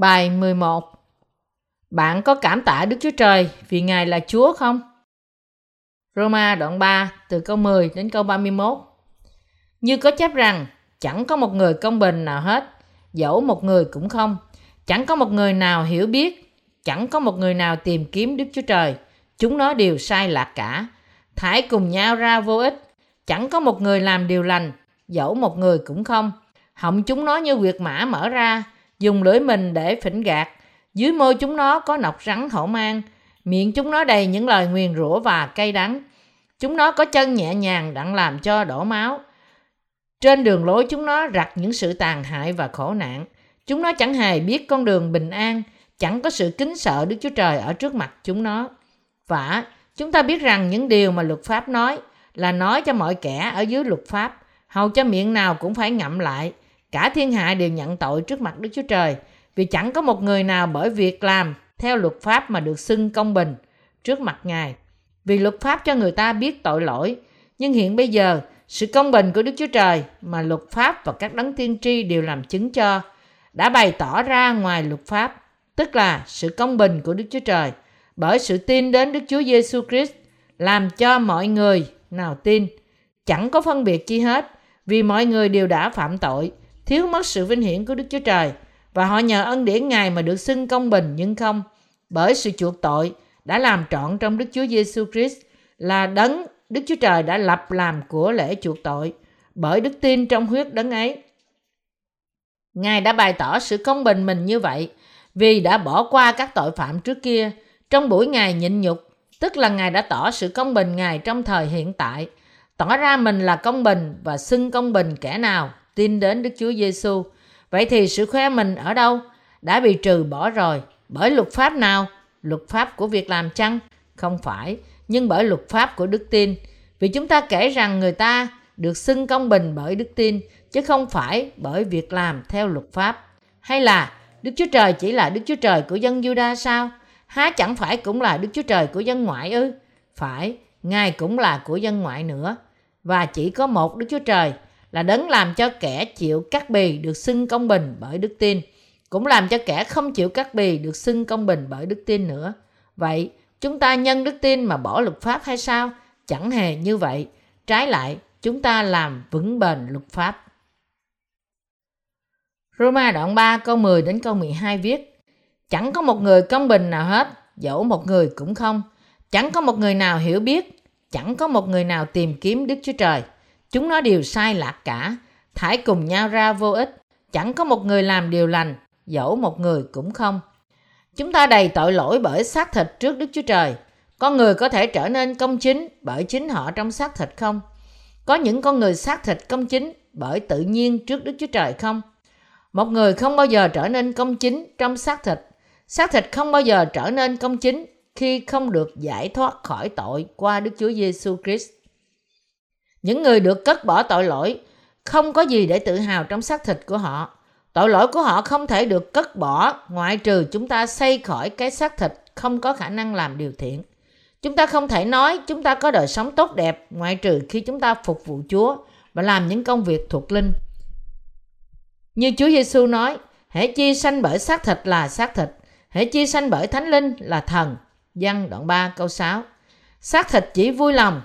Bài 11 Bạn có cảm tạ Đức Chúa Trời vì Ngài là Chúa không? Roma đoạn 3 từ câu 10 đến câu 31 Như có chép rằng chẳng có một người công bình nào hết, dẫu một người cũng không. Chẳng có một người nào hiểu biết, chẳng có một người nào tìm kiếm Đức Chúa Trời. Chúng nó đều sai lạc cả. Thải cùng nhau ra vô ích. Chẳng có một người làm điều lành, dẫu một người cũng không. Họng chúng nó như quyệt mã mở ra, dùng lưỡi mình để phỉnh gạt. Dưới môi chúng nó có nọc rắn hổ mang, miệng chúng nó đầy những lời nguyền rủa và cay đắng. Chúng nó có chân nhẹ nhàng đặng làm cho đổ máu. Trên đường lối chúng nó rặt những sự tàn hại và khổ nạn. Chúng nó chẳng hề biết con đường bình an, chẳng có sự kính sợ Đức Chúa Trời ở trước mặt chúng nó. Và chúng ta biết rằng những điều mà luật pháp nói là nói cho mọi kẻ ở dưới luật pháp, hầu cho miệng nào cũng phải ngậm lại. Cả thiên hạ đều nhận tội trước mặt Đức Chúa Trời, vì chẳng có một người nào bởi việc làm theo luật pháp mà được xưng công bình trước mặt Ngài. Vì luật pháp cho người ta biết tội lỗi, nhưng hiện bây giờ sự công bình của Đức Chúa Trời mà luật pháp và các đấng tiên tri đều làm chứng cho đã bày tỏ ra ngoài luật pháp, tức là sự công bình của Đức Chúa Trời bởi sự tin đến Đức Chúa Giêsu Christ làm cho mọi người nào tin chẳng có phân biệt chi hết vì mọi người đều đã phạm tội thiếu mất sự vinh hiển của Đức Chúa Trời. Và họ nhờ ân điển Ngài mà được xưng công bình nhưng không. Bởi sự chuộc tội đã làm trọn trong Đức Chúa Giêsu Christ là đấng Đức Chúa Trời đã lập làm của lễ chuộc tội. Bởi đức tin trong huyết đấng ấy. Ngài đã bày tỏ sự công bình mình như vậy vì đã bỏ qua các tội phạm trước kia. Trong buổi Ngài nhịn nhục, tức là Ngài đã tỏ sự công bình Ngài trong thời hiện tại, tỏ ra mình là công bình và xưng công bình kẻ nào tin đến Đức Chúa Giêsu. Vậy thì sự khoe mình ở đâu? Đã bị trừ bỏ rồi. Bởi luật pháp nào? Luật pháp của việc làm chăng? Không phải, nhưng bởi luật pháp của đức tin. Vì chúng ta kể rằng người ta được xưng công bình bởi đức tin, chứ không phải bởi việc làm theo luật pháp. Hay là Đức Chúa Trời chỉ là Đức Chúa Trời của dân Juda sao? Há chẳng phải cũng là Đức Chúa Trời của dân ngoại ư? Phải, Ngài cũng là của dân ngoại nữa. Và chỉ có một Đức Chúa Trời là đấng làm cho kẻ chịu cắt bì được xưng công bình bởi đức tin, cũng làm cho kẻ không chịu cắt bì được xưng công bình bởi đức tin nữa. Vậy, chúng ta nhân đức tin mà bỏ luật pháp hay sao? Chẳng hề như vậy. Trái lại, chúng ta làm vững bền luật pháp. Roma đoạn 3 câu 10 đến câu 12 viết Chẳng có một người công bình nào hết, dẫu một người cũng không. Chẳng có một người nào hiểu biết, chẳng có một người nào tìm kiếm Đức Chúa Trời. Chúng nó đều sai lạc cả, thải cùng nhau ra vô ích. Chẳng có một người làm điều lành, dẫu một người cũng không. Chúng ta đầy tội lỗi bởi xác thịt trước Đức Chúa Trời. Con người có thể trở nên công chính bởi chính họ trong xác thịt không? Có những con người xác thịt công chính bởi tự nhiên trước Đức Chúa Trời không? Một người không bao giờ trở nên công chính trong xác thịt. Xác thịt không bao giờ trở nên công chính khi không được giải thoát khỏi tội qua Đức Chúa Giêsu Christ. Những người được cất bỏ tội lỗi không có gì để tự hào trong xác thịt của họ. Tội lỗi của họ không thể được cất bỏ ngoại trừ chúng ta xây khỏi cái xác thịt không có khả năng làm điều thiện. Chúng ta không thể nói chúng ta có đời sống tốt đẹp ngoại trừ khi chúng ta phục vụ Chúa và làm những công việc thuộc linh. Như Chúa Giêsu nói, hễ chi sanh bởi xác thịt là xác thịt, hễ chi sanh bởi thánh linh là thần. Văn đoạn 3 câu 6. Xác thịt chỉ vui lòng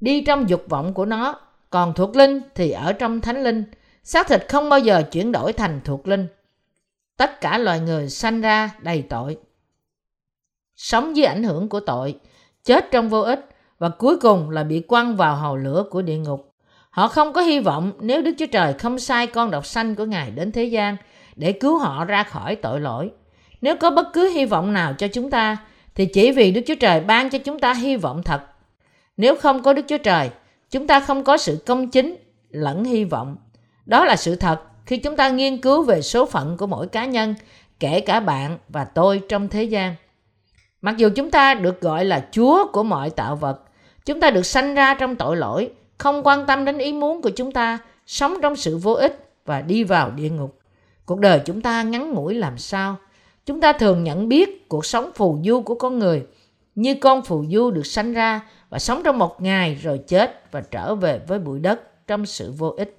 đi trong dục vọng của nó, còn thuộc linh thì ở trong thánh linh. Xác thịt không bao giờ chuyển đổi thành thuộc linh. Tất cả loài người sanh ra đầy tội. Sống dưới ảnh hưởng của tội, chết trong vô ích và cuối cùng là bị quăng vào hầu lửa của địa ngục. Họ không có hy vọng nếu Đức Chúa Trời không sai con độc sanh của Ngài đến thế gian để cứu họ ra khỏi tội lỗi. Nếu có bất cứ hy vọng nào cho chúng ta, thì chỉ vì Đức Chúa Trời ban cho chúng ta hy vọng thật nếu không có Đức Chúa Trời, chúng ta không có sự công chính lẫn hy vọng. Đó là sự thật khi chúng ta nghiên cứu về số phận của mỗi cá nhân, kể cả bạn và tôi trong thế gian. Mặc dù chúng ta được gọi là Chúa của mọi tạo vật, chúng ta được sanh ra trong tội lỗi, không quan tâm đến ý muốn của chúng ta, sống trong sự vô ích và đi vào địa ngục. Cuộc đời chúng ta ngắn ngủi làm sao? Chúng ta thường nhận biết cuộc sống phù du của con người như con phù du được sanh ra và sống trong một ngày rồi chết và trở về với bụi đất trong sự vô ích.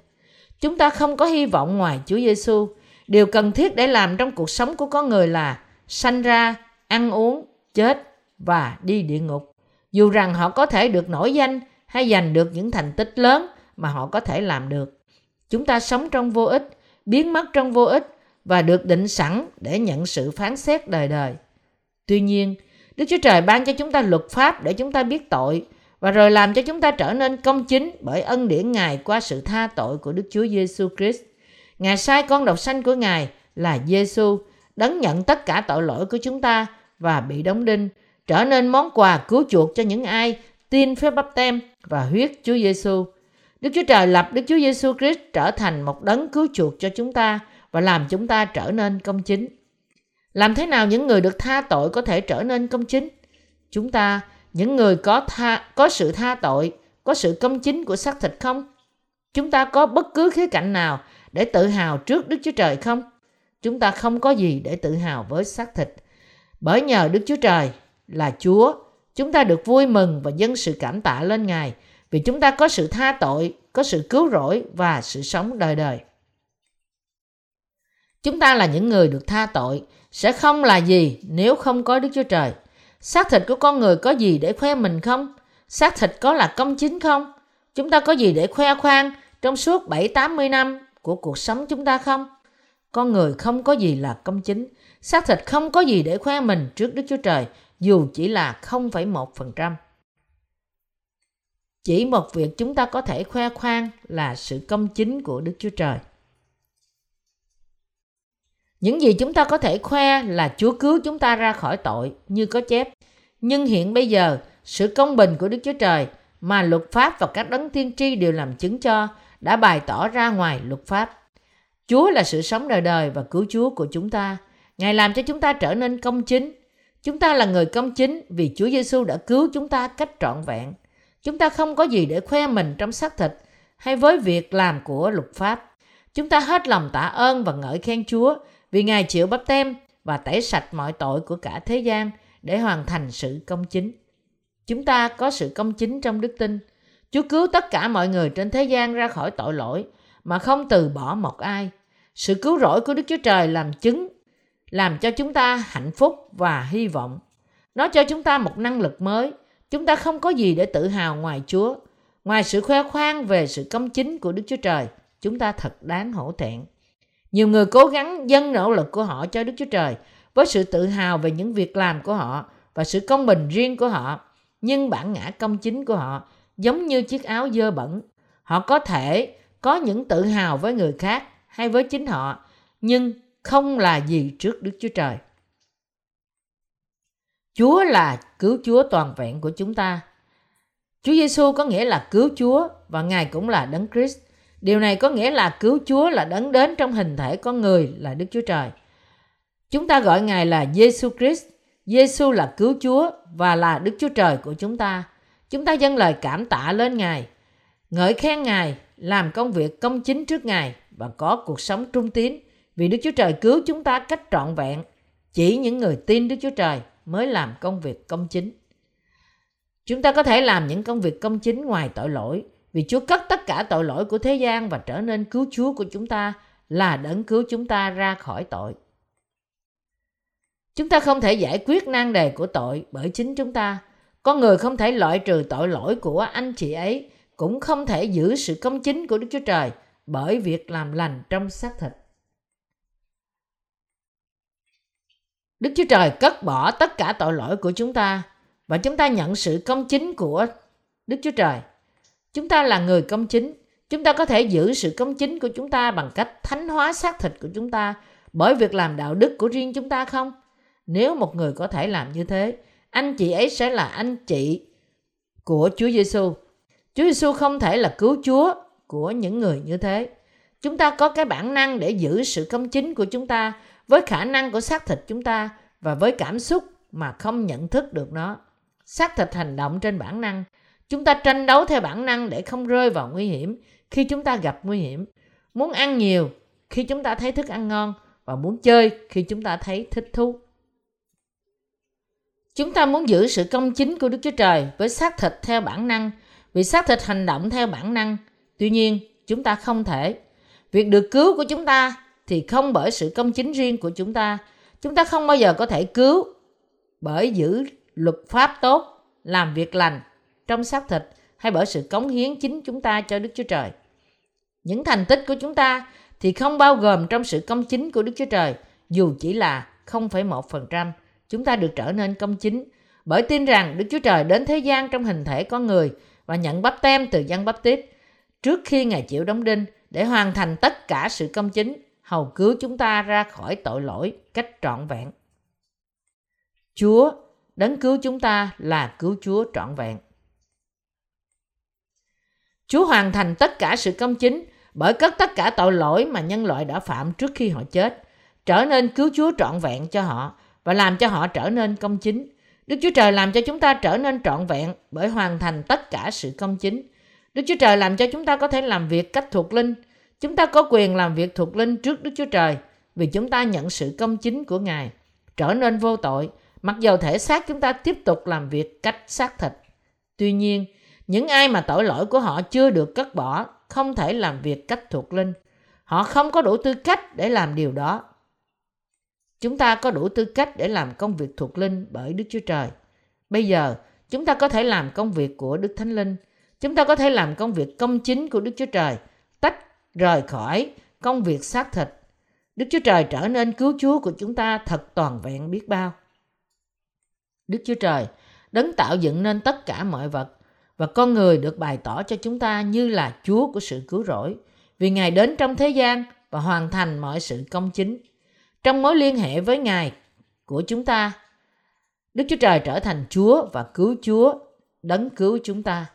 Chúng ta không có hy vọng ngoài Chúa Giêsu. điều cần thiết để làm trong cuộc sống của con người là sanh ra, ăn uống, chết và đi địa ngục dù rằng họ có thể được nổi danh hay giành được những thành tích lớn mà họ có thể làm được, chúng ta sống trong vô ích, biến mất trong vô ích và được định sẵn để nhận sự phán xét đời đời tuy nhiên đức chúa trời ban cho chúng ta luật pháp để chúng ta biết tội và rồi làm cho chúng ta trở nên công chính bởi ân điển Ngài qua sự tha tội của Đức Chúa Giêsu Christ. Ngài sai con độc sanh của Ngài là Giêsu đấng nhận tất cả tội lỗi của chúng ta và bị đóng đinh, trở nên món quà cứu chuộc cho những ai tin phép bắp tem và huyết Chúa Giêsu. Đức Chúa Trời lập Đức Chúa Giêsu Christ trở thành một đấng cứu chuộc cho chúng ta và làm chúng ta trở nên công chính. Làm thế nào những người được tha tội có thể trở nên công chính? Chúng ta, những người có tha, có sự tha tội, có sự công chính của xác thịt không? Chúng ta có bất cứ khía cạnh nào để tự hào trước đức chúa trời không? Chúng ta không có gì để tự hào với xác thịt. Bởi nhờ đức chúa trời là chúa, chúng ta được vui mừng và dâng sự cảm tạ lên ngài vì chúng ta có sự tha tội, có sự cứu rỗi và sự sống đời đời. Chúng ta là những người được tha tội sẽ không là gì nếu không có đức chúa trời xác thịt của con người có gì để khoe mình không? Xác thịt có là công chính không? Chúng ta có gì để khoe khoang trong suốt 7-80 năm của cuộc sống chúng ta không? Con người không có gì là công chính. Xác thịt không có gì để khoe mình trước Đức Chúa Trời, dù chỉ là 0,1%. Chỉ một việc chúng ta có thể khoe khoang là sự công chính của Đức Chúa Trời. Những gì chúng ta có thể khoe là Chúa cứu chúng ta ra khỏi tội như có chép. Nhưng hiện bây giờ, sự công bình của Đức Chúa Trời mà luật pháp và các đấng tiên tri đều làm chứng cho đã bày tỏ ra ngoài luật pháp. Chúa là sự sống đời đời và cứu Chúa của chúng ta. Ngài làm cho chúng ta trở nên công chính. Chúng ta là người công chính vì Chúa Giêsu đã cứu chúng ta cách trọn vẹn. Chúng ta không có gì để khoe mình trong xác thịt hay với việc làm của luật pháp. Chúng ta hết lòng tạ ơn và ngợi khen Chúa vì Ngài chịu bắp tem và tẩy sạch mọi tội của cả thế gian để hoàn thành sự công chính. Chúng ta có sự công chính trong đức tin. Chúa cứu tất cả mọi người trên thế gian ra khỏi tội lỗi mà không từ bỏ một ai. Sự cứu rỗi của Đức Chúa Trời làm chứng, làm cho chúng ta hạnh phúc và hy vọng. Nó cho chúng ta một năng lực mới. Chúng ta không có gì để tự hào ngoài Chúa. Ngoài sự khoe khoang về sự công chính của Đức Chúa Trời, chúng ta thật đáng hổ thẹn. Nhiều người cố gắng dâng nỗ lực của họ cho Đức Chúa Trời với sự tự hào về những việc làm của họ và sự công bình riêng của họ. Nhưng bản ngã công chính của họ giống như chiếc áo dơ bẩn. Họ có thể có những tự hào với người khác hay với chính họ, nhưng không là gì trước Đức Chúa Trời. Chúa là cứu Chúa toàn vẹn của chúng ta. Chúa Giêsu có nghĩa là cứu Chúa và Ngài cũng là Đấng Christ Điều này có nghĩa là cứu Chúa là đấng đến trong hình thể con người là Đức Chúa Trời. Chúng ta gọi Ngài là Giêsu Christ. Giêsu là cứu Chúa và là Đức Chúa Trời của chúng ta. Chúng ta dâng lời cảm tạ lên Ngài, ngợi khen Ngài, làm công việc công chính trước Ngài và có cuộc sống trung tín vì Đức Chúa Trời cứu chúng ta cách trọn vẹn. Chỉ những người tin Đức Chúa Trời mới làm công việc công chính. Chúng ta có thể làm những công việc công chính ngoài tội lỗi vì Chúa cất tất cả tội lỗi của thế gian và trở nên cứu Chúa của chúng ta là đấng cứu chúng ta ra khỏi tội. Chúng ta không thể giải quyết nan đề của tội bởi chính chúng ta. Con người không thể loại trừ tội lỗi của anh chị ấy, cũng không thể giữ sự công chính của Đức Chúa Trời bởi việc làm lành trong xác thịt. Đức Chúa Trời cất bỏ tất cả tội lỗi của chúng ta và chúng ta nhận sự công chính của Đức Chúa Trời. Chúng ta là người công chính. Chúng ta có thể giữ sự công chính của chúng ta bằng cách thánh hóa xác thịt của chúng ta bởi việc làm đạo đức của riêng chúng ta không? Nếu một người có thể làm như thế, anh chị ấy sẽ là anh chị của Chúa Giêsu. Chúa Giêsu không thể là cứu Chúa của những người như thế. Chúng ta có cái bản năng để giữ sự công chính của chúng ta với khả năng của xác thịt chúng ta và với cảm xúc mà không nhận thức được nó. Xác thịt hành động trên bản năng Chúng ta tranh đấu theo bản năng để không rơi vào nguy hiểm khi chúng ta gặp nguy hiểm. Muốn ăn nhiều khi chúng ta thấy thức ăn ngon và muốn chơi khi chúng ta thấy thích thú. Chúng ta muốn giữ sự công chính của Đức Chúa Trời với xác thịt theo bản năng, vì xác thịt hành động theo bản năng. Tuy nhiên, chúng ta không thể. Việc được cứu của chúng ta thì không bởi sự công chính riêng của chúng ta. Chúng ta không bao giờ có thể cứu bởi giữ luật pháp tốt, làm việc lành trong xác thịt hay bởi sự cống hiến chính chúng ta cho Đức Chúa Trời. Những thành tích của chúng ta thì không bao gồm trong sự công chính của Đức Chúa Trời, dù chỉ là 0,1%. Chúng ta được trở nên công chính bởi tin rằng Đức Chúa Trời đến thế gian trong hình thể con người và nhận bắp tem từ dân bắp tít trước khi Ngài chịu đóng đinh để hoàn thành tất cả sự công chính, hầu cứu chúng ta ra khỏi tội lỗi cách trọn vẹn. Chúa, đấng cứu chúng ta là cứu Chúa trọn vẹn. Chúa hoàn thành tất cả sự công chính bởi cất tất cả tội lỗi mà nhân loại đã phạm trước khi họ chết, trở nên cứu Chúa trọn vẹn cho họ và làm cho họ trở nên công chính. Đức Chúa Trời làm cho chúng ta trở nên trọn vẹn bởi hoàn thành tất cả sự công chính. Đức Chúa Trời làm cho chúng ta có thể làm việc cách thuộc linh. Chúng ta có quyền làm việc thuộc linh trước Đức Chúa Trời vì chúng ta nhận sự công chính của Ngài, trở nên vô tội, mặc dầu thể xác chúng ta tiếp tục làm việc cách xác thịt. Tuy nhiên, những ai mà tội lỗi của họ chưa được cất bỏ không thể làm việc cách thuộc linh. Họ không có đủ tư cách để làm điều đó. Chúng ta có đủ tư cách để làm công việc thuộc linh bởi Đức Chúa Trời. Bây giờ, chúng ta có thể làm công việc của Đức Thánh Linh. Chúng ta có thể làm công việc công chính của Đức Chúa Trời, tách rời khỏi công việc xác thịt. Đức Chúa Trời trở nên cứu Chúa của chúng ta thật toàn vẹn biết bao. Đức Chúa Trời đấng tạo dựng nên tất cả mọi vật và con người được bày tỏ cho chúng ta như là Chúa của sự cứu rỗi vì Ngài đến trong thế gian và hoàn thành mọi sự công chính. Trong mối liên hệ với Ngài của chúng ta, Đức Chúa Trời trở thành Chúa và cứu Chúa, đấng cứu chúng ta.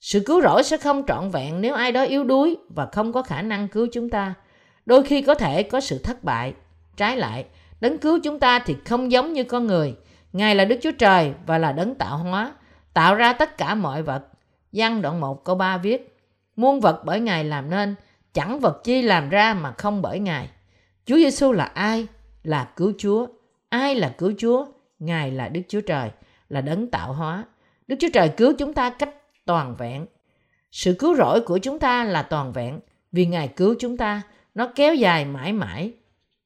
Sự cứu rỗi sẽ không trọn vẹn nếu ai đó yếu đuối và không có khả năng cứu chúng ta. Đôi khi có thể có sự thất bại. Trái lại, đấng cứu chúng ta thì không giống như con người. Ngài là Đức Chúa Trời và là đấng tạo hóa, tạo ra tất cả mọi vật. Văn đoạn 1 câu 3 viết, muôn vật bởi Ngài làm nên, chẳng vật chi làm ra mà không bởi Ngài. Chúa Giêsu là ai? Là cứu Chúa. Ai là cứu Chúa? Ngài là Đức Chúa Trời, là đấng tạo hóa. Đức Chúa Trời cứu chúng ta cách toàn vẹn. Sự cứu rỗi của chúng ta là toàn vẹn vì Ngài cứu chúng ta, nó kéo dài mãi mãi.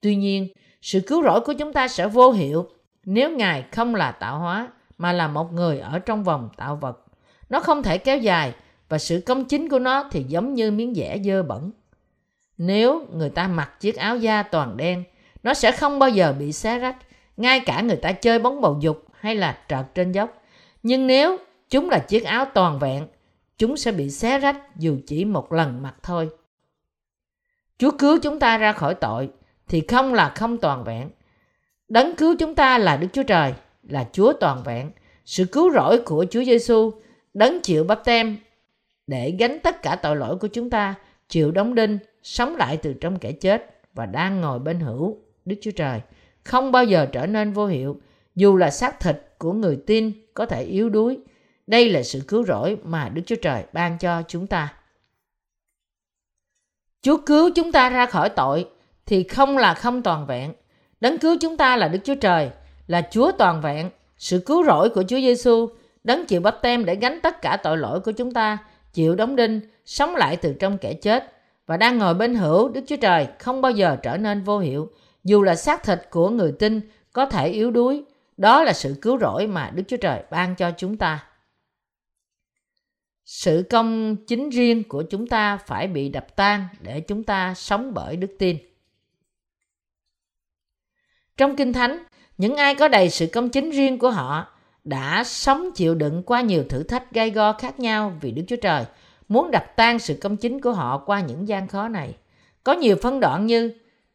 Tuy nhiên, sự cứu rỗi của chúng ta sẽ vô hiệu nếu Ngài không là tạo hóa mà là một người ở trong vòng tạo vật. Nó không thể kéo dài và sự công chính của nó thì giống như miếng vẽ dơ bẩn. Nếu người ta mặc chiếc áo da toàn đen, nó sẽ không bao giờ bị xé rách, ngay cả người ta chơi bóng bầu dục hay là trợt trên dốc. Nhưng nếu chúng là chiếc áo toàn vẹn, chúng sẽ bị xé rách dù chỉ một lần mặc thôi. Chúa cứu chúng ta ra khỏi tội thì không là không toàn vẹn. Đấng cứu chúng ta là Đức Chúa Trời, là Chúa toàn vẹn. Sự cứu rỗi của Chúa Giêsu đấng chịu bắp tem để gánh tất cả tội lỗi của chúng ta, chịu đóng đinh, sống lại từ trong kẻ chết và đang ngồi bên hữu Đức Chúa Trời, không bao giờ trở nên vô hiệu, dù là xác thịt của người tin có thể yếu đuối. Đây là sự cứu rỗi mà Đức Chúa Trời ban cho chúng ta. Chúa cứu chúng ta ra khỏi tội thì không là không toàn vẹn. Đấng cứu chúng ta là Đức Chúa Trời, là Chúa toàn vẹn. Sự cứu rỗi của Chúa Giêsu, đấng chịu bắp tem để gánh tất cả tội lỗi của chúng ta, chịu đóng đinh, sống lại từ trong kẻ chết và đang ngồi bên hữu Đức Chúa Trời không bao giờ trở nên vô hiệu, dù là xác thịt của người tin có thể yếu đuối. Đó là sự cứu rỗi mà Đức Chúa Trời ban cho chúng ta. Sự công chính riêng của chúng ta phải bị đập tan để chúng ta sống bởi đức tin. Trong Kinh Thánh, những ai có đầy sự công chính riêng của họ đã sống chịu đựng qua nhiều thử thách gai go khác nhau vì Đức Chúa Trời muốn đập tan sự công chính của họ qua những gian khó này. Có nhiều phân đoạn như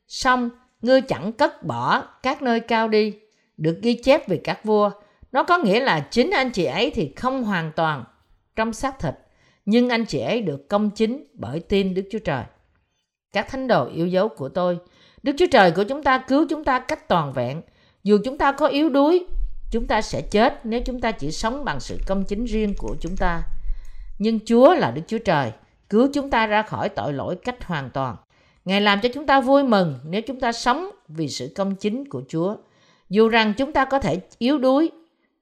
Xong, ngươi chẳng cất bỏ các nơi cao đi, được ghi chép về các vua. Nó có nghĩa là chính anh chị ấy thì không hoàn toàn trong xác thịt, nhưng anh chị ấy được công chính bởi tin Đức Chúa Trời. Các thánh đồ yêu dấu của tôi, Đức Chúa Trời của chúng ta cứu chúng ta cách toàn vẹn. Dù chúng ta có yếu đuối, chúng ta sẽ chết nếu chúng ta chỉ sống bằng sự công chính riêng của chúng ta. Nhưng Chúa là Đức Chúa Trời, cứu chúng ta ra khỏi tội lỗi cách hoàn toàn. Ngài làm cho chúng ta vui mừng nếu chúng ta sống vì sự công chính của Chúa. Dù rằng chúng ta có thể yếu đuối.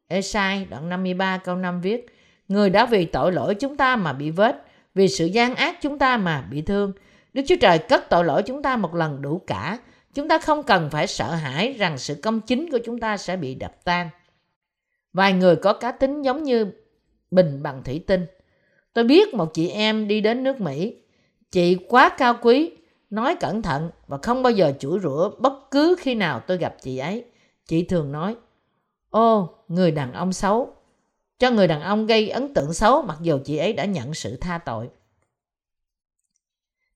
Esai đoạn 53 câu 5 viết Người đã vì tội lỗi chúng ta mà bị vết, vì sự gian ác chúng ta mà bị thương. Đức Chúa Trời cất tội lỗi chúng ta một lần đủ cả. Chúng ta không cần phải sợ hãi rằng sự công chính của chúng ta sẽ bị đập tan. Vài người có cá tính giống như bình bằng thủy tinh. Tôi biết một chị em đi đến nước Mỹ. Chị quá cao quý, nói cẩn thận và không bao giờ chửi rủa bất cứ khi nào tôi gặp chị ấy. Chị thường nói, ô, người đàn ông xấu. Cho người đàn ông gây ấn tượng xấu mặc dù chị ấy đã nhận sự tha tội.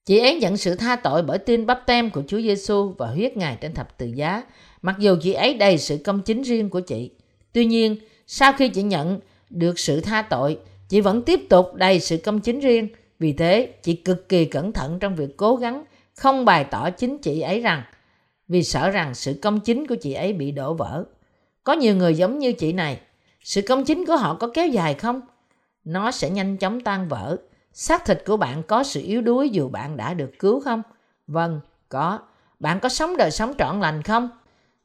Chị ấy nhận sự tha tội bởi tin bắp tem của Chúa Giêsu và huyết Ngài trên thập tự giá, mặc dù chị ấy đầy sự công chính riêng của chị. Tuy nhiên, sau khi chị nhận được sự tha tội, chị vẫn tiếp tục đầy sự công chính riêng. Vì thế, chị cực kỳ cẩn thận trong việc cố gắng không bày tỏ chính chị ấy rằng vì sợ rằng sự công chính của chị ấy bị đổ vỡ. Có nhiều người giống như chị này. Sự công chính của họ có kéo dài không? Nó sẽ nhanh chóng tan vỡ xác thịt của bạn có sự yếu đuối dù bạn đã được cứu không? Vâng, có. Bạn có sống đời sống trọn lành không?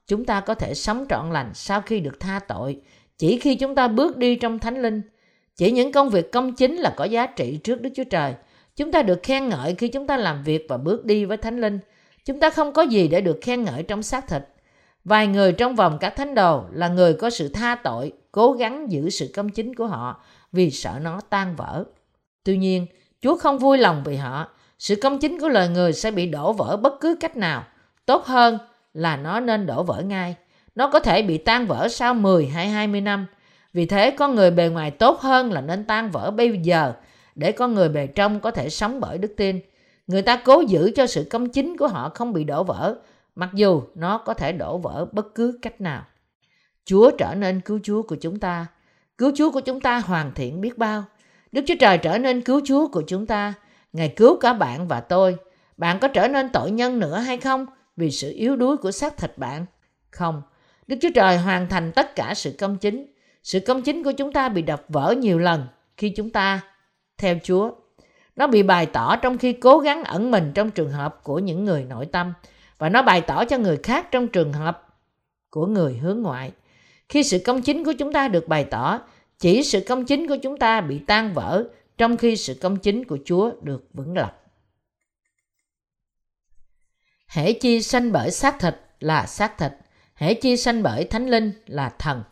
Chúng ta có thể sống trọn lành sau khi được tha tội, chỉ khi chúng ta bước đi trong thánh linh. Chỉ những công việc công chính là có giá trị trước Đức Chúa Trời. Chúng ta được khen ngợi khi chúng ta làm việc và bước đi với thánh linh. Chúng ta không có gì để được khen ngợi trong xác thịt. Vài người trong vòng các thánh đồ là người có sự tha tội, cố gắng giữ sự công chính của họ vì sợ nó tan vỡ. Tuy nhiên, Chúa không vui lòng vì họ. Sự công chính của lời người sẽ bị đổ vỡ bất cứ cách nào. Tốt hơn là nó nên đổ vỡ ngay. Nó có thể bị tan vỡ sau 10 hay 20 năm. Vì thế, con người bề ngoài tốt hơn là nên tan vỡ bây giờ để con người bề trong có thể sống bởi đức tin. Người ta cố giữ cho sự công chính của họ không bị đổ vỡ, mặc dù nó có thể đổ vỡ bất cứ cách nào. Chúa trở nên cứu Chúa của chúng ta. Cứu Chúa của chúng ta hoàn thiện biết bao. Đức Chúa Trời trở nên cứu Chúa của chúng ta. Ngài cứu cả bạn và tôi. Bạn có trở nên tội nhân nữa hay không vì sự yếu đuối của xác thịt bạn? Không. Đức Chúa Trời hoàn thành tất cả sự công chính. Sự công chính của chúng ta bị đập vỡ nhiều lần khi chúng ta theo Chúa. Nó bị bày tỏ trong khi cố gắng ẩn mình trong trường hợp của những người nội tâm và nó bày tỏ cho người khác trong trường hợp của người hướng ngoại. Khi sự công chính của chúng ta được bày tỏ, chỉ sự công chính của chúng ta bị tan vỡ trong khi sự công chính của Chúa được vững lập. Hễ chi sanh bởi xác thịt là xác thịt, hễ chi sanh bởi thánh linh là thần.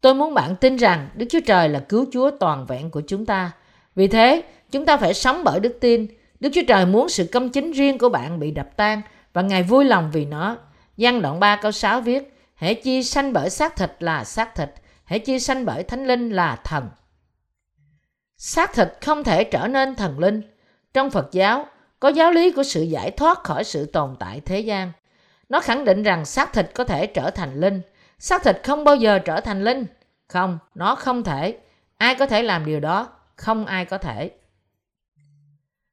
Tôi muốn bạn tin rằng Đức Chúa Trời là cứu Chúa toàn vẹn của chúng ta. Vì thế, chúng ta phải sống bởi đức tin. Đức Chúa Trời muốn sự công chính riêng của bạn bị đập tan và Ngài vui lòng vì nó. Giăng đoạn 3 câu 6 viết, hễ chi sanh bởi xác thịt là xác thịt, hễ chi sanh bởi thánh linh là thần. Xác thịt không thể trở nên thần linh. Trong Phật giáo, có giáo lý của sự giải thoát khỏi sự tồn tại thế gian. Nó khẳng định rằng xác thịt có thể trở thành linh. Xác thịt không bao giờ trở thành linh. Không, nó không thể. Ai có thể làm điều đó? Không ai có thể.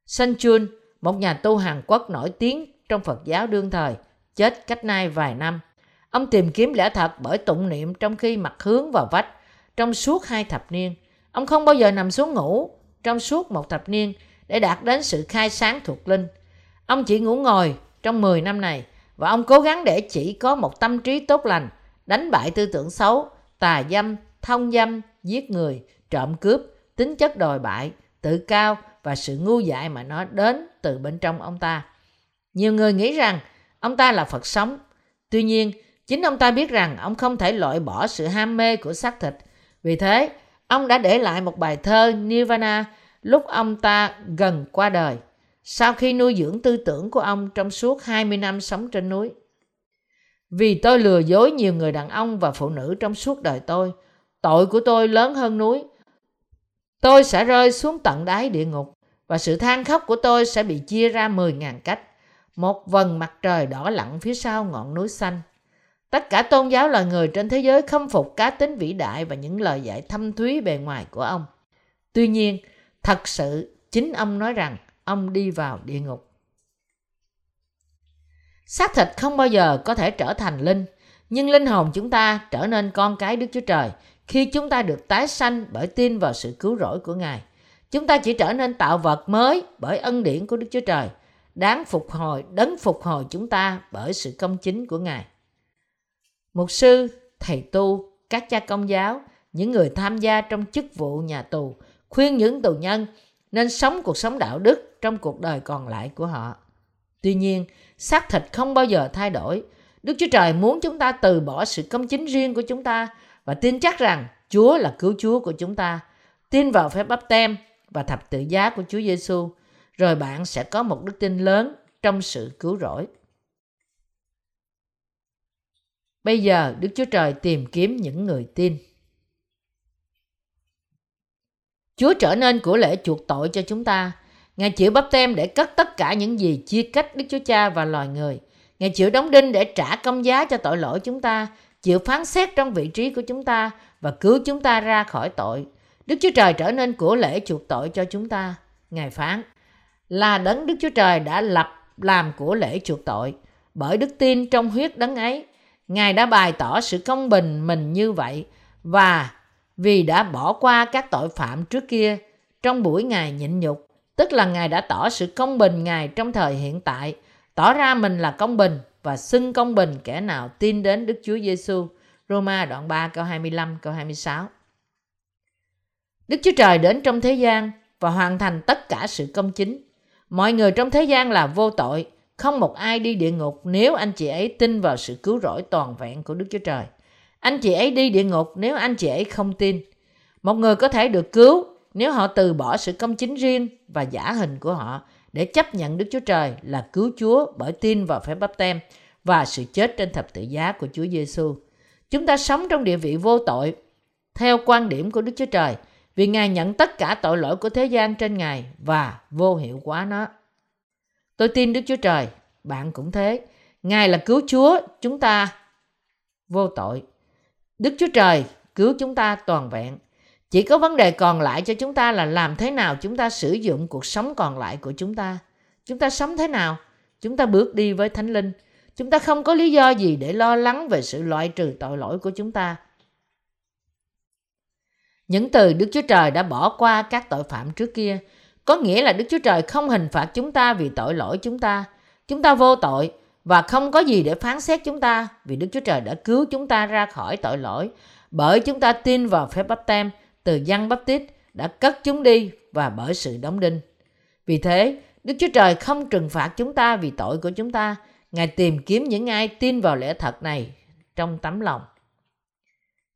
Sun Chun, một nhà tu Hàn Quốc nổi tiếng trong Phật giáo đương thời, chết cách nay vài năm. Ông tìm kiếm lẽ thật bởi tụng niệm trong khi mặt hướng vào vách trong suốt hai thập niên. Ông không bao giờ nằm xuống ngủ trong suốt một thập niên để đạt đến sự khai sáng thuộc linh. Ông chỉ ngủ ngồi trong 10 năm này và ông cố gắng để chỉ có một tâm trí tốt lành, đánh bại tư tưởng xấu, tà dâm, thông dâm, giết người, trộm cướp, tính chất đòi bại, tự cao và sự ngu dại mà nó đến từ bên trong ông ta. Nhiều người nghĩ rằng ông ta là Phật sống. Tuy nhiên, Chính ông ta biết rằng ông không thể loại bỏ sự ham mê của xác thịt. Vì thế, ông đã để lại một bài thơ Nirvana lúc ông ta gần qua đời, sau khi nuôi dưỡng tư tưởng của ông trong suốt 20 năm sống trên núi. Vì tôi lừa dối nhiều người đàn ông và phụ nữ trong suốt đời tôi, tội của tôi lớn hơn núi. Tôi sẽ rơi xuống tận đáy địa ngục và sự than khóc của tôi sẽ bị chia ra 10.000 cách. Một vần mặt trời đỏ lặng phía sau ngọn núi xanh. Tất cả tôn giáo loài người trên thế giới khâm phục cá tính vĩ đại và những lời dạy thâm thúy bề ngoài của ông. Tuy nhiên, thật sự chính ông nói rằng ông đi vào địa ngục. Xác thịt không bao giờ có thể trở thành linh, nhưng linh hồn chúng ta trở nên con cái Đức Chúa Trời khi chúng ta được tái sanh bởi tin vào sự cứu rỗi của Ngài. Chúng ta chỉ trở nên tạo vật mới bởi ân điển của Đức Chúa Trời, đáng phục hồi, đấng phục hồi chúng ta bởi sự công chính của Ngài. Mục sư, thầy tu, các cha công giáo, những người tham gia trong chức vụ nhà tù khuyên những tù nhân nên sống cuộc sống đạo đức trong cuộc đời còn lại của họ. Tuy nhiên, xác thịt không bao giờ thay đổi. Đức Chúa Trời muốn chúng ta từ bỏ sự công chính riêng của chúng ta và tin chắc rằng Chúa là cứu Chúa của chúng ta. Tin vào phép bắp tem và thập tự giá của Chúa Giêsu, rồi bạn sẽ có một đức tin lớn trong sự cứu rỗi. Bây giờ Đức Chúa Trời tìm kiếm những người tin. Chúa trở nên của lễ chuộc tội cho chúng ta. Ngài chịu bắp tem để cất tất cả những gì chia cách Đức Chúa Cha và loài người. Ngài chịu đóng đinh để trả công giá cho tội lỗi chúng ta, chịu phán xét trong vị trí của chúng ta và cứu chúng ta ra khỏi tội. Đức Chúa Trời trở nên của lễ chuộc tội cho chúng ta. Ngài phán là đấng Đức Chúa Trời đã lập làm của lễ chuộc tội. Bởi đức tin trong huyết đấng ấy, Ngài đã bày tỏ sự công bình mình như vậy và vì đã bỏ qua các tội phạm trước kia trong buổi Ngài nhịn nhục, tức là Ngài đã tỏ sự công bình Ngài trong thời hiện tại, tỏ ra mình là công bình và xưng công bình kẻ nào tin đến Đức Chúa Giêsu. Roma đoạn 3 câu 25 câu 26. Đức Chúa Trời đến trong thế gian và hoàn thành tất cả sự công chính. Mọi người trong thế gian là vô tội, không một ai đi địa ngục nếu anh chị ấy tin vào sự cứu rỗi toàn vẹn của Đức Chúa Trời. Anh chị ấy đi địa ngục nếu anh chị ấy không tin. Một người có thể được cứu nếu họ từ bỏ sự công chính riêng và giả hình của họ để chấp nhận Đức Chúa Trời là cứu Chúa bởi tin vào phép bắp tem và sự chết trên thập tự giá của Chúa Giêsu. Chúng ta sống trong địa vị vô tội theo quan điểm của Đức Chúa Trời vì Ngài nhận tất cả tội lỗi của thế gian trên Ngài và vô hiệu hóa nó. Tôi tin Đức Chúa Trời, bạn cũng thế. Ngài là cứu Chúa, chúng ta vô tội. Đức Chúa Trời cứu chúng ta toàn vẹn. Chỉ có vấn đề còn lại cho chúng ta là làm thế nào chúng ta sử dụng cuộc sống còn lại của chúng ta. Chúng ta sống thế nào? Chúng ta bước đi với Thánh Linh. Chúng ta không có lý do gì để lo lắng về sự loại trừ tội lỗi của chúng ta. Những từ Đức Chúa Trời đã bỏ qua các tội phạm trước kia có nghĩa là Đức Chúa Trời không hình phạt chúng ta vì tội lỗi chúng ta. Chúng ta vô tội và không có gì để phán xét chúng ta vì Đức Chúa Trời đã cứu chúng ta ra khỏi tội lỗi bởi chúng ta tin vào phép bắp tem từ dân bắp tít đã cất chúng đi và bởi sự đóng đinh. Vì thế, Đức Chúa Trời không trừng phạt chúng ta vì tội của chúng ta. Ngài tìm kiếm những ai tin vào lẽ thật này trong tấm lòng.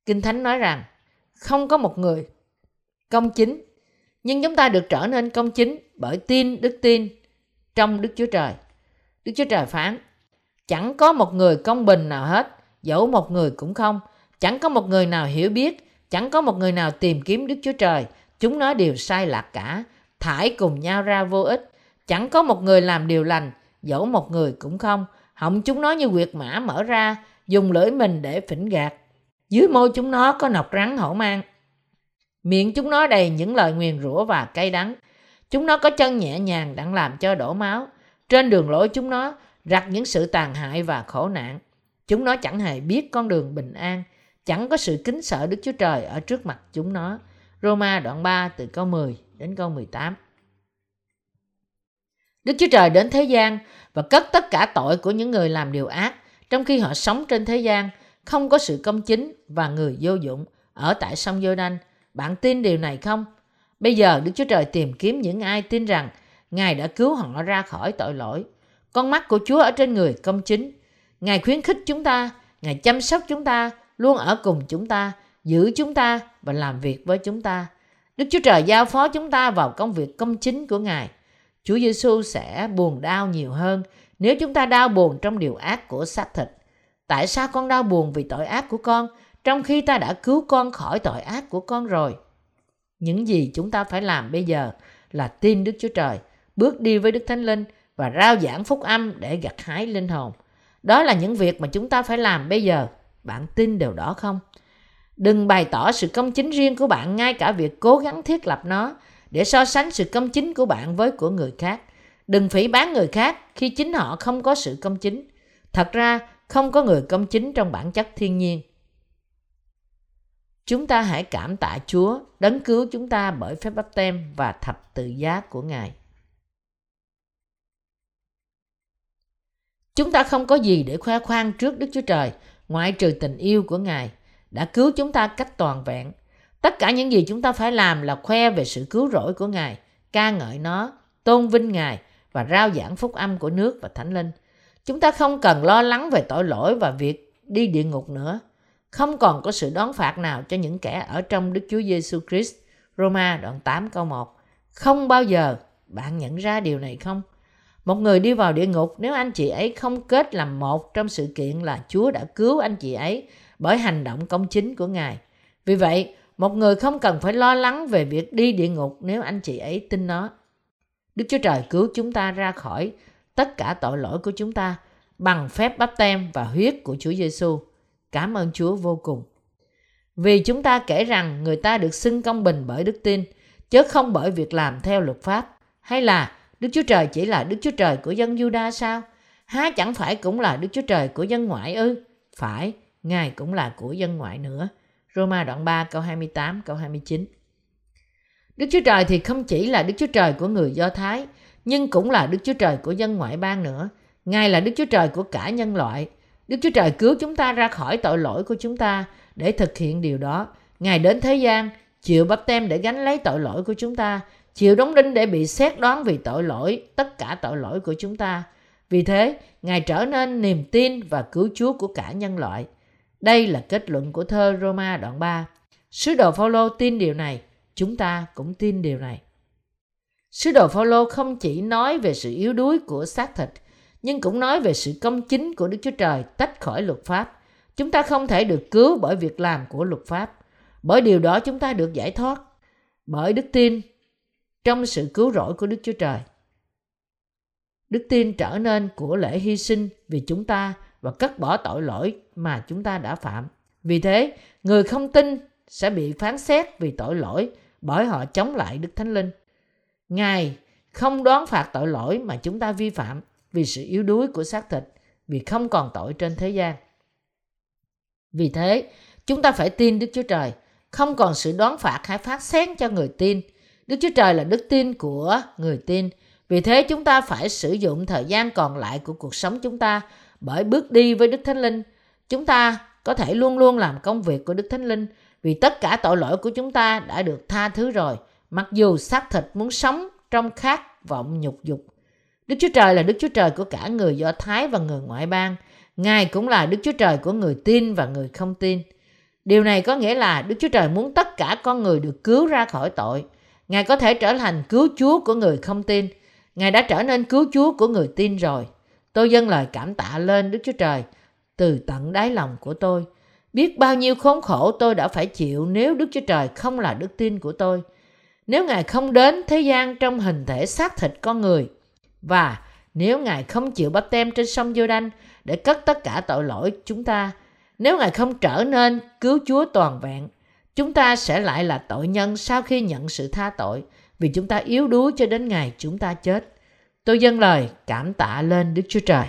Kinh Thánh nói rằng, không có một người công chính nhưng chúng ta được trở nên công chính bởi tin đức tin trong Đức Chúa Trời. Đức Chúa Trời phán, chẳng có một người công bình nào hết, dẫu một người cũng không. Chẳng có một người nào hiểu biết, chẳng có một người nào tìm kiếm Đức Chúa Trời. Chúng nó đều sai lạc cả, thải cùng nhau ra vô ích. Chẳng có một người làm điều lành, dẫu một người cũng không. Họng chúng nó như quyệt mã mở ra, dùng lưỡi mình để phỉnh gạt. Dưới môi chúng nó có nọc rắn hổ mang, Miệng chúng nó đầy những lời nguyền rủa và cay đắng. Chúng nó có chân nhẹ nhàng đang làm cho đổ máu. Trên đường lối chúng nó rặt những sự tàn hại và khổ nạn. Chúng nó chẳng hề biết con đường bình an, chẳng có sự kính sợ Đức Chúa Trời ở trước mặt chúng nó. Roma đoạn 3 từ câu 10 đến câu 18. Đức Chúa Trời đến thế gian và cất tất cả tội của những người làm điều ác, trong khi họ sống trên thế gian, không có sự công chính và người vô dụng ở tại sông giô đanh bạn tin điều này không? Bây giờ Đức Chúa Trời tìm kiếm những ai tin rằng Ngài đã cứu họ ra khỏi tội lỗi. Con mắt của Chúa ở trên người công chính. Ngài khuyến khích chúng ta, Ngài chăm sóc chúng ta, luôn ở cùng chúng ta, giữ chúng ta và làm việc với chúng ta. Đức Chúa Trời giao phó chúng ta vào công việc công chính của Ngài. Chúa Giêsu sẽ buồn đau nhiều hơn nếu chúng ta đau buồn trong điều ác của xác thịt. Tại sao con đau buồn vì tội ác của con? Trong khi ta đã cứu con khỏi tội ác của con rồi. Những gì chúng ta phải làm bây giờ là tin Đức Chúa Trời, bước đi với Đức Thánh Linh và rao giảng phúc âm để gặt hái linh hồn. Đó là những việc mà chúng ta phải làm bây giờ. Bạn tin điều đó không? Đừng bày tỏ sự công chính riêng của bạn ngay cả việc cố gắng thiết lập nó để so sánh sự công chính của bạn với của người khác. Đừng phỉ bán người khác khi chính họ không có sự công chính. Thật ra, không có người công chính trong bản chất thiên nhiên. Chúng ta hãy cảm tạ Chúa đấng cứu chúng ta bởi phép bắp tem và thập tự giá của Ngài. Chúng ta không có gì để khoe khoang trước Đức Chúa Trời ngoại trừ tình yêu của Ngài đã cứu chúng ta cách toàn vẹn. Tất cả những gì chúng ta phải làm là khoe về sự cứu rỗi của Ngài ca ngợi nó, tôn vinh Ngài và rao giảng phúc âm của nước và thánh linh. Chúng ta không cần lo lắng về tội lỗi và việc đi địa ngục nữa. Không còn có sự đón phạt nào cho những kẻ ở trong Đức Chúa Giêsu Christ. Roma đoạn 8 câu 1. Không bao giờ bạn nhận ra điều này không? Một người đi vào địa ngục nếu anh chị ấy không kết làm một trong sự kiện là Chúa đã cứu anh chị ấy bởi hành động công chính của Ngài. Vì vậy, một người không cần phải lo lắng về việc đi địa ngục nếu anh chị ấy tin nó. Đức Chúa Trời cứu chúng ta ra khỏi tất cả tội lỗi của chúng ta bằng phép bắp tem và huyết của Chúa Giêsu. Cảm ơn Chúa vô cùng. Vì chúng ta kể rằng người ta được xưng công bình bởi đức tin, chứ không bởi việc làm theo luật pháp. Hay là Đức Chúa Trời chỉ là Đức Chúa Trời của dân Juda sao? Há chẳng phải cũng là Đức Chúa Trời của dân ngoại ư? Phải, Ngài cũng là của dân ngoại nữa. Roma đoạn 3 câu 28 câu 29. Đức Chúa Trời thì không chỉ là Đức Chúa Trời của người Do Thái, nhưng cũng là Đức Chúa Trời của dân ngoại bang nữa. Ngài là Đức Chúa Trời của cả nhân loại. Đức Chúa Trời cứu chúng ta ra khỏi tội lỗi của chúng ta để thực hiện điều đó. Ngài đến thế gian, chịu bắp tem để gánh lấy tội lỗi của chúng ta, chịu đóng đinh để bị xét đoán vì tội lỗi, tất cả tội lỗi của chúng ta. Vì thế, Ngài trở nên niềm tin và cứu Chúa của cả nhân loại. Đây là kết luận của thơ Roma đoạn 3. Sứ đồ Phaolô tin điều này, chúng ta cũng tin điều này. Sứ đồ Phaolô không chỉ nói về sự yếu đuối của xác thịt, nhưng cũng nói về sự công chính của Đức Chúa Trời tách khỏi luật pháp. Chúng ta không thể được cứu bởi việc làm của luật pháp. Bởi điều đó chúng ta được giải thoát bởi đức tin trong sự cứu rỗi của Đức Chúa Trời. Đức tin trở nên của lễ hy sinh vì chúng ta và cất bỏ tội lỗi mà chúng ta đã phạm. Vì thế, người không tin sẽ bị phán xét vì tội lỗi bởi họ chống lại Đức Thánh Linh. Ngài không đoán phạt tội lỗi mà chúng ta vi phạm vì sự yếu đuối của xác thịt, vì không còn tội trên thế gian. Vì thế, chúng ta phải tin Đức Chúa Trời, không còn sự đoán phạt hay phát xét cho người tin. Đức Chúa Trời là đức tin của người tin. Vì thế chúng ta phải sử dụng thời gian còn lại của cuộc sống chúng ta bởi bước đi với Đức Thánh Linh. Chúng ta có thể luôn luôn làm công việc của Đức Thánh Linh vì tất cả tội lỗi của chúng ta đã được tha thứ rồi. Mặc dù xác thịt muốn sống trong khát vọng nhục dục. Đức Chúa Trời là Đức Chúa Trời của cả người Do Thái và người ngoại bang. Ngài cũng là Đức Chúa Trời của người tin và người không tin. Điều này có nghĩa là Đức Chúa Trời muốn tất cả con người được cứu ra khỏi tội. Ngài có thể trở thành cứu Chúa của người không tin. Ngài đã trở nên cứu Chúa của người tin rồi. Tôi dâng lời cảm tạ lên Đức Chúa Trời từ tận đáy lòng của tôi. Biết bao nhiêu khốn khổ tôi đã phải chịu nếu Đức Chúa Trời không là đức tin của tôi. Nếu Ngài không đến thế gian trong hình thể xác thịt con người và nếu Ngài không chịu bắp tem trên sông giô đanh để cất tất cả tội lỗi chúng ta, nếu Ngài không trở nên cứu Chúa toàn vẹn, chúng ta sẽ lại là tội nhân sau khi nhận sự tha tội vì chúng ta yếu đuối cho đến ngày chúng ta chết. Tôi dâng lời cảm tạ lên Đức Chúa Trời.